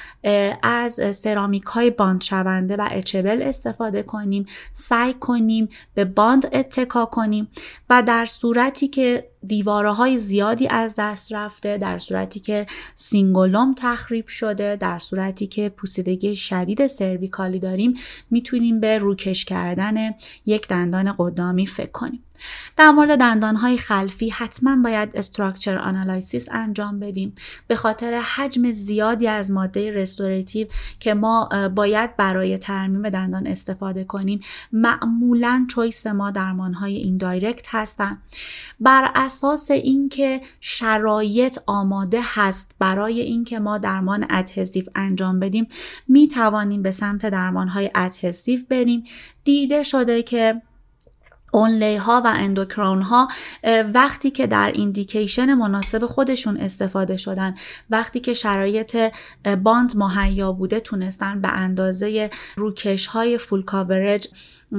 از سرامیک های bond شونده و etchable استفاده کنیم سعی کنیم به bond اتکا کنیم و در صورتی که دیواره های زیادی از دست رفته در صورتی که cingulum تخریب شده در صورتی که پوسیدگی شدید cervical ی داریم می‌تونیم به روکش کردن یک دندان قدامی فکر کنیم. در مورد دندانهای خلفی حتما باید structure analysis انجام بدیم. به خاطر حجم زیادی از ماده restorative که ما باید برای ترمیم دندان استفاده کنیم معمولا choice ما درمانهای indirect هستن. بر اساس اینکه شرایط آماده هست برای اینکه ما درمان adhesive انجام بدیم می توانیم به سمت درمانهای adhesive بریم. دیده شده که onlay ها و endocrown ها وقتی که در indication مناسب خودشون استفاده شدن وقتی که شرایط bond مهیا بوده تونستن به اندازه روکش های full coverage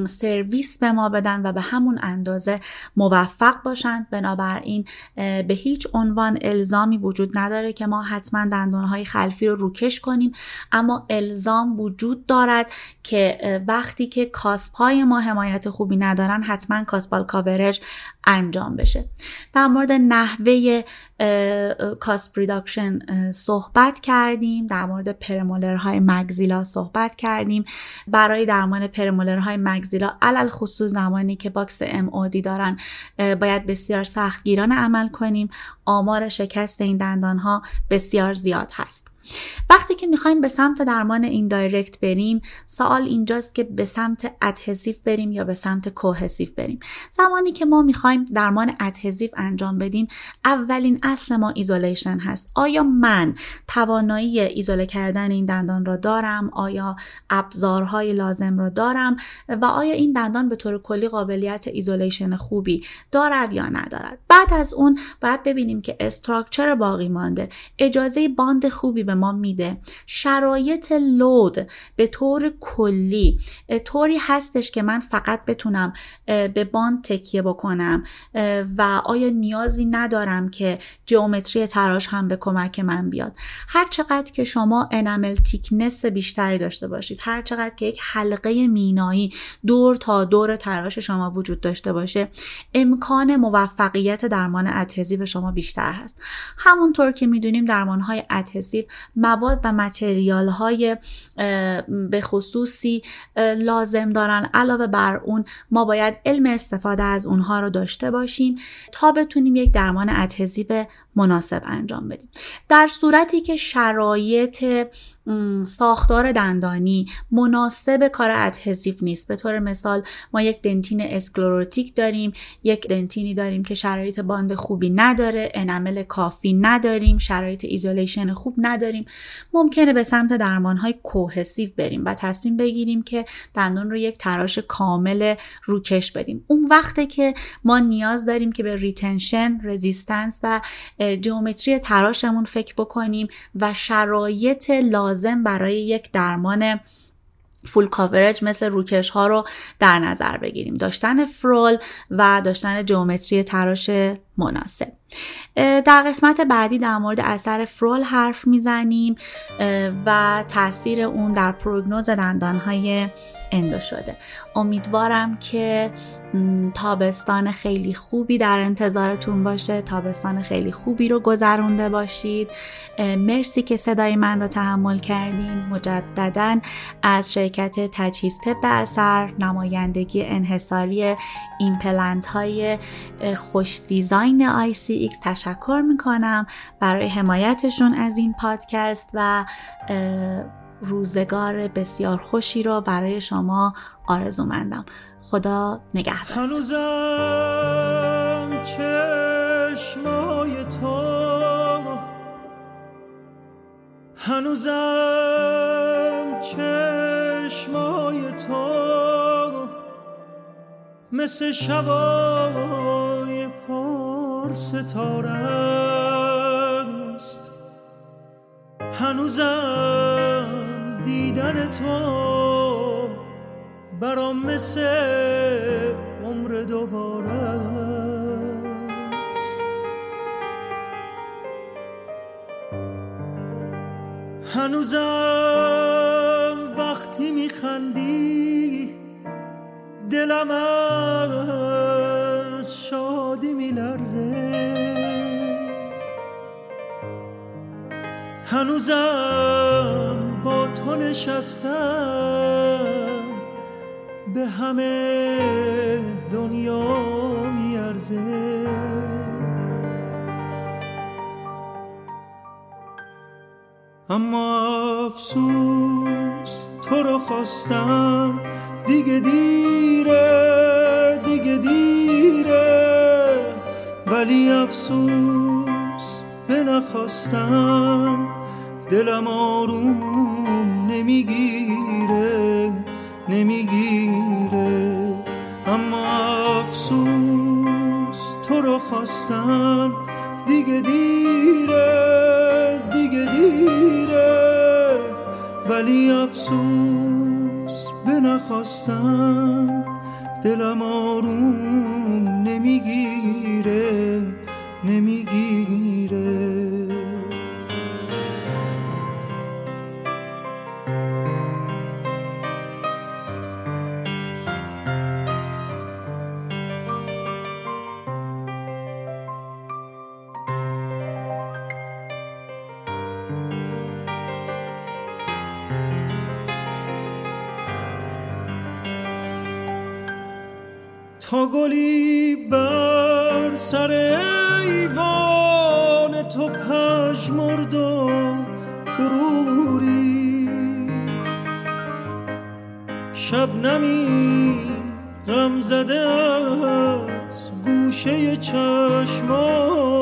سرویس به ما بدن و به همون اندازه موفق باشند بنابراین به هیچ عنوان الزامی وجود نداره که ما حتما دندانهای خلفی رو روکش کنیم. اما الزام وجود دارد که وقتی که cusp های ما حمایت خوبی ندارن حتما cuspal coverage انجام بشه. در مورد نحوه cusp reduction صحبت کردیم. در مورد premolar های maxilla صحبت کردیم. برای درمان premolar های maxilla علی‌الخصوص زمانی که box ام دارن باید بسیار سختگیرانه عمل کنیم. آمار شکست این دندان ها بسیار زیاد هست. وقتی که می‌خوایم به سمت درمان indirect بریم سوال اینجاست که به سمت adhesive بریم یا به سمت cohesive بریم. زمانی که ما می‌خوایم درمان adhesive انجام بدیم اولین اصل ما isolation هست. آیا من توانایی ایزوله کردن این دندان را دارم؟ آیا ابزارهای لازم را دارم؟ و آیا این دندان به طور کلی قابلیت isolation خوبی دارد یا ندارد؟ بعد از اون باید ببینیم که structure باقی مانده. اجازه bond خوبی به ما میده. شرایط load به طور کلی طوری هستش که من فقط بتونم به باند تکیه بکنم و آیا نیازی ندارم که جیومتری تراش هم به کمک من بیاد. هر چقدر که شما انمل تیکنس بیشتری داشته باشید هر چقدر که یک حلقه مینایی دور تا دور تراش شما وجود داشته باشه امکان موفقیت درمان ادهزیو شما بیشتر هست. همونطور که می‌دونیم درمان های ادهزیو مواد و material های به خصوصی لازم دارن. علاوه بر اون ما باید علم استفاده از اونها رو داشته باشیم تا بتونیم یک درمان adhesive مناسب انجام بدیم. در صورتی که شرایط ساختار دندانی مناسب کار adhesive نیست. به طور مثال ما یک dentin sclerotic داریم یک dentin ی داریم که شرایط bond خوبی نداره enamel کافی نداریم شرایط isolation خوب نداریم. ممکنه به سمت درمان های cohesive بریم و تصمیم بگیریم که دندان رو یک تراش کامل روکش بدیم. اون وقته که ما نیاز داریم که به retention resistance و geometry تراشمون فکر بکنیم و شرایط لازم برای یک درمان full coverage مثل روکش ها رو در نظر بگیریم. داشتن ferrule و داشتن geometry تراش مناسب. در قسمت بعدی در مورد اثر فرول حرف می‌زنیم و تاثیر اون در پروگنوز دندانهای اندو شده. امیدوارم که تابستان خیلی خوبی در انتظارتون باشه. تابستان خیلی خوبی رو گذرونده باشید. مرسی که صدای من رو تحمل کردین. مجددا از شرکت تجهیز طب اثر نمایندگی انحصاری ایمپلنت های خوش design ICX تشکر می‌کنم. برای حمایتشون از این پادکست و روزگار بسیار خوشی رو برای شما آرزومندم. خدا نگهدار. هنوزم چشمای تو. هنوزم چشمای تو. مثل شبای پر ستاره است. هنوزم دیدن تو برام مثل عمر دوباره هنوزم وقتی میخندی دلم از شادی میلرزه. هنوزم با تو نشستم به همه دنیا میارزه. اما افسوس تو رو خواستم دیگه دیره دیگه دیره. ولی افسوس به نخواستم دلم آروم نمی‌گیره نمی‌گیره. اما افسوس تو رو خواستن دیگه دیره دیگه دیره. ولی افسوس به نخواستن دلم آروم نمی‌گیره نمی‌گیره. گلی بر سر ایوان تو پژمرد و فروری. شب نمی غم زده از گوشه چشمان